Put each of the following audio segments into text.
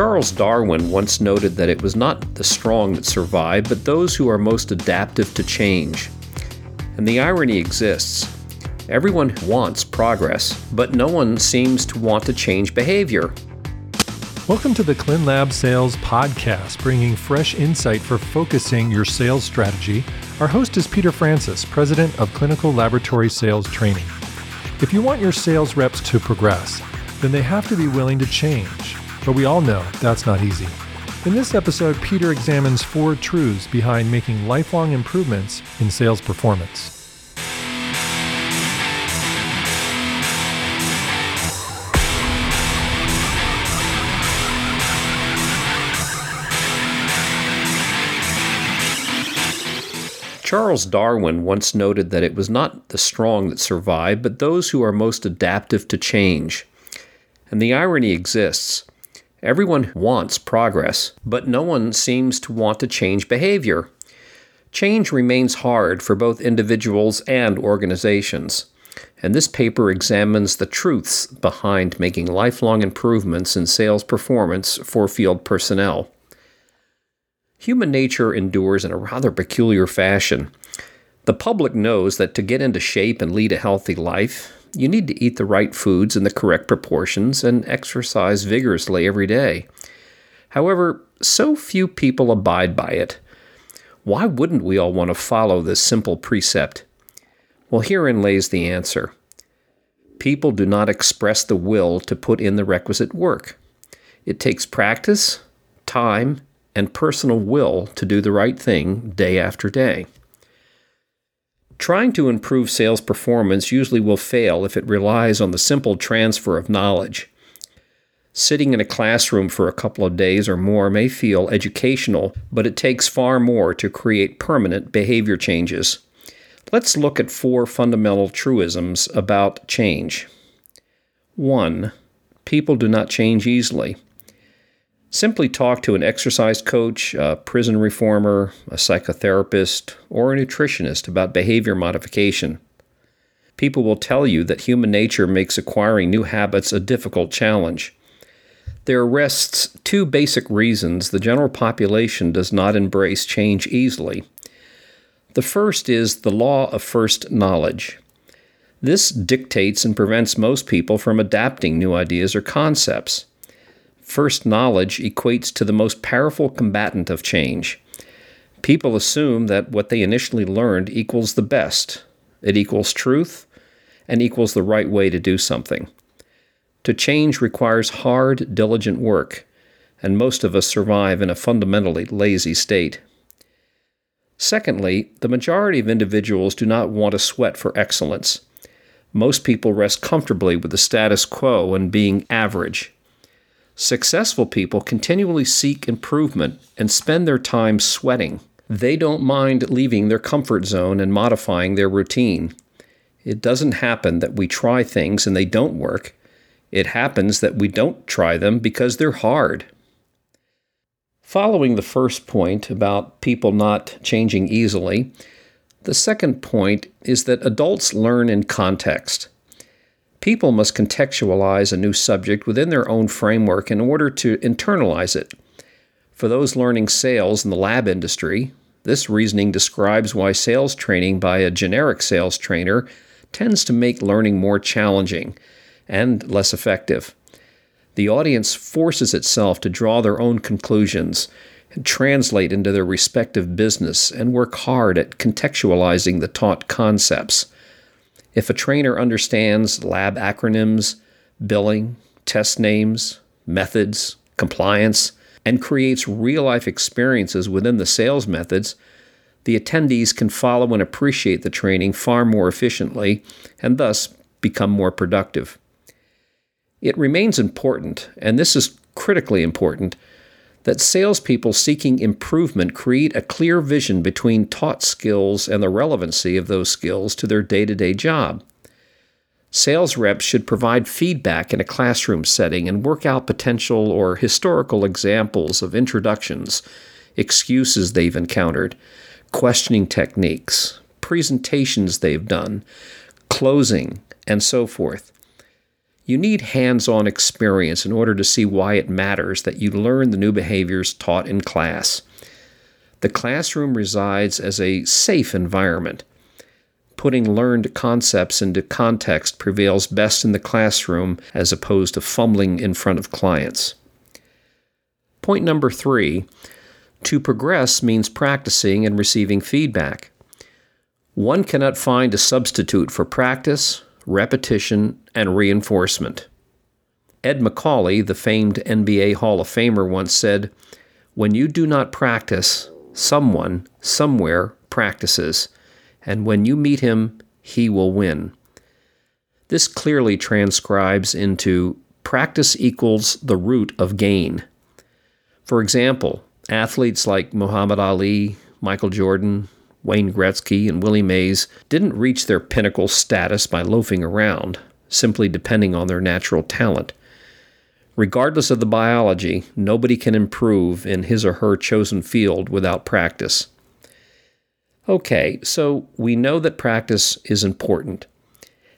Charles Darwin once noted that it was not the strong that survive, but those who are most adaptive to change. And the irony exists. Everyone wants progress, but no one seems to want to change behavior. Welcome to the ClinLab Sales Podcast, bringing fresh insight for focusing your sales strategy. Our host is Peter Francis, President of Clinical Laboratory Sales Training. If you want your sales reps to progress, then they have to be willing to change. But we all know that's not easy. In this episode, Peter examines four truths behind making lifelong improvements in sales performance. Charles Darwin once noted that it was not the strong that survive, but those who are most adaptive to change. And the irony exists. Everyone wants progress, but no one seems to want to change behavior. Change remains hard for both individuals and organizations. And this paper examines the truths behind making lifelong improvements in sales performance for field personnel. Human nature endures in a rather peculiar fashion. The public knows that to get into shape and lead a healthy life, you need to eat the right foods in the correct proportions and exercise vigorously every day. However, so few people abide by it. Why wouldn't we all want to follow this simple precept? Well, herein lays the answer. People do not express the will to put in the requisite work. It takes practice, time, and personal will to do the right thing day after day. Trying to improve sales performance usually will fail if it relies on the simple transfer of knowledge. Sitting in a classroom for a couple of days or more may feel educational, but it takes far more to create permanent behavior changes. Let's look at four fundamental truisms about change. 1. People do not change easily. Simply talk to an exercise coach, a prison reformer, a psychotherapist, or a nutritionist about behavior modification. People will tell you that human nature makes acquiring new habits a difficult challenge. There rests two basic reasons the general population does not embrace change easily. The first is the law of first knowledge. This dictates and prevents most people from adapting new ideas or concepts. First knowledge equates to the most powerful combatant of change. People assume that what they initially learned equals the best, it equals truth, and equals the right way to do something. To change requires hard, diligent work, and most of us survive in a fundamentally lazy state. Secondly, the majority of individuals do not want to sweat for excellence. Most people rest comfortably with the status quo and being average. Successful people continually seek improvement and spend their time sweating. They don't mind leaving their comfort zone and modifying their routine. It doesn't happen that we try things and they don't work. It happens that we don't try them because they're hard. Following the first point about people not changing easily, the second point is that adults learn in context. People must contextualize a new subject within their own framework in order to internalize it. For those learning sales in the lab industry, this reasoning describes why sales training by a generic sales trainer tends to make learning more challenging and less effective. The audience forces itself to draw their own conclusions and translate into their respective business and work hard at contextualizing the taught concepts. If a trainer understands lab acronyms, billing, test names, methods, compliance, and creates real life experiences within the sales methods, the attendees can follow and appreciate the training far more efficiently and thus become more productive. It remains important, and this is critically important, that salespeople seeking improvement create a clear vision between taught skills and the relevancy of those skills to their day to day job. Sales reps should provide feedback in a classroom setting and work out potential or historical examples of introductions, excuses they've encountered, questioning techniques, presentations they've done, closing, and so forth. You need hands on experience in order to see why it matters that you learn the new behaviors taught in class. The classroom resides as a safe environment. Putting learned concepts into context prevails best in the classroom as opposed to fumbling in front of clients. Point number three to progress means practicing and receiving feedback. One cannot find a substitute for practice, repetition, and reinforcement. Ed Macauley, the famed NBA Hall of Famer, once said, When you do not practice, someone, somewhere, practices, and when you meet him, he will win. This clearly transcribes into practice equals the root of gain. For example, athletes like Muhammad Ali, Michael Jordan, Wayne Gretzky, and Willie Mays didn't reach their pinnacle status by loafing around, simply depending on their natural talent. Regardless of the biology, nobody can improve in his or her chosen field without practice. Okay, so we know that practice is important.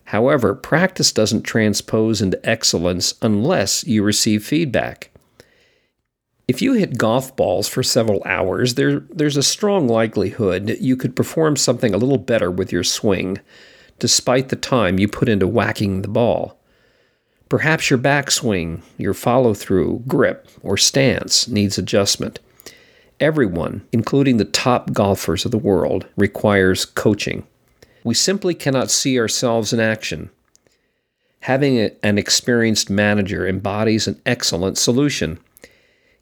However, practice doesn't transpose into excellence unless you receive feedback. If you hit golf balls for several hours, there, there's a strong likelihood you could perform something a little better with your swing, despite the time you put into whacking the ball. Perhaps your backswing, your follow through, grip, or stance needs adjustment. Everyone, including the top golfers of the world, requires coaching. We simply cannot see ourselves in action. Having a, an experienced manager embodies an excellent solution.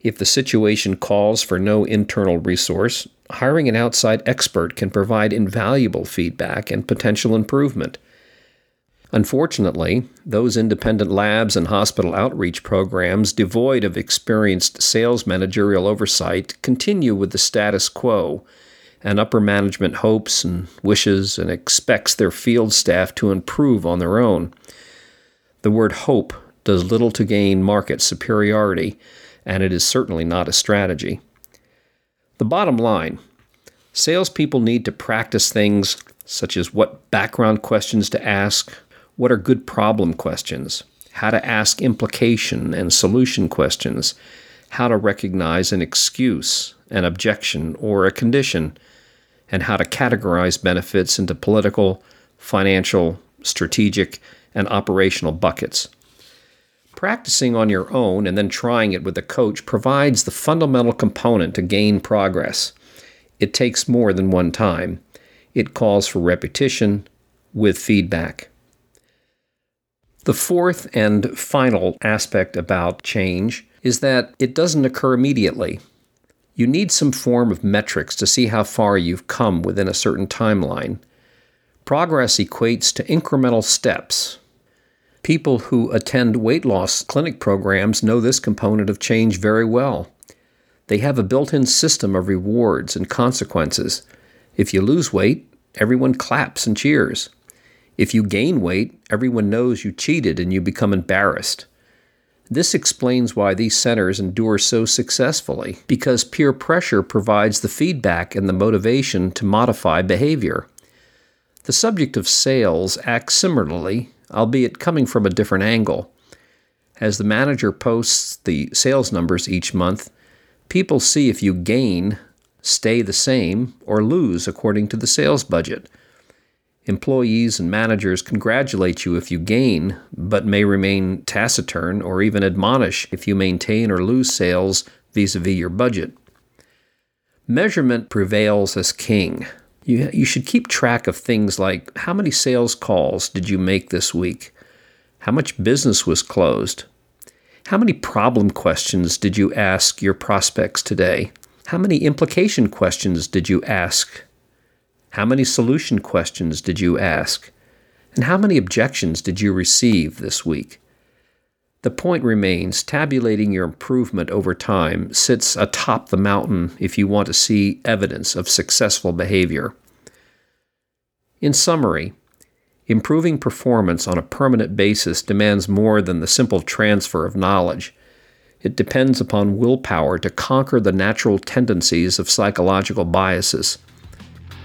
If the situation calls for no internal resource, hiring an outside expert can provide invaluable feedback and potential improvement. Unfortunately, those independent labs and hospital outreach programs devoid of experienced sales managerial oversight continue with the status quo, and upper management hopes and wishes and expects their field staff to improve on their own. The word hope does little to gain market superiority and it is certainly not a strategy. The bottom line salespeople need to practice things such as what background questions to ask, what are good problem questions, how to ask implication and solution questions, how to recognize an excuse, an objection, or a condition, and how to categorize benefits into political, financial, strategic, and operational buckets. Practicing on your own and then trying it with a coach provides the fundamental component to gain progress. It takes more than one time. It calls for repetition with feedback. The fourth and final aspect about change is that it doesn't occur immediately. You need some form of metrics to see how far you've come within a certain timeline. Progress equates to incremental steps, People who attend weight loss clinic programs know this component of change very well. They have a built in system of rewards and consequences. If you lose weight, everyone claps and cheers. If you gain weight, everyone knows you cheated and you become embarrassed. This explains why these centers endure so successfully, because peer pressure provides the feedback and the motivation to modify behavior. The subject of sales acts similarly albeit coming from a different angle. As the manager posts the sales numbers each month, people see if you gain, stay the same, or lose according to the sales budget. Employees and managers congratulate you if you gain, but may remain taciturn or even admonish if you maintain or lose sales vis a vis your budget. Measurement prevails as king. You, you should keep track of things like how many sales calls did you make this week? How much business was closed? How many problem questions did you ask your prospects today? How many implication questions did you ask? How many solution questions did you ask? And how many objections did you receive this week? The point remains tabulating your improvement over time sits atop the mountain if you want to see evidence of successful behavior. In summary, improving performance on a permanent basis demands more than the simple transfer of knowledge. It depends upon willpower to conquer the natural tendencies of psychological biases.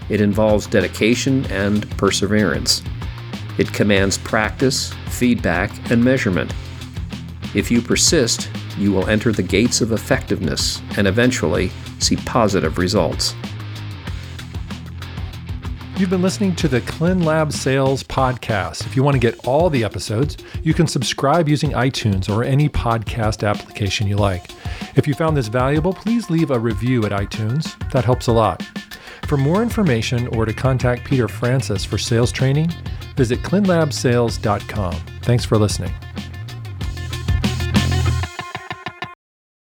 It involves dedication and perseverance. It commands practice, feedback, and measurement. If you persist, you will enter the gates of effectiveness and eventually see positive results. You've been listening to the ClinLab Sales Podcast. If you want to get all the episodes, you can subscribe using iTunes or any podcast application you like. If you found this valuable, please leave a review at iTunes. That helps a lot. For more information or to contact Peter Francis for sales training, visit clinlabsales.com. Thanks for listening.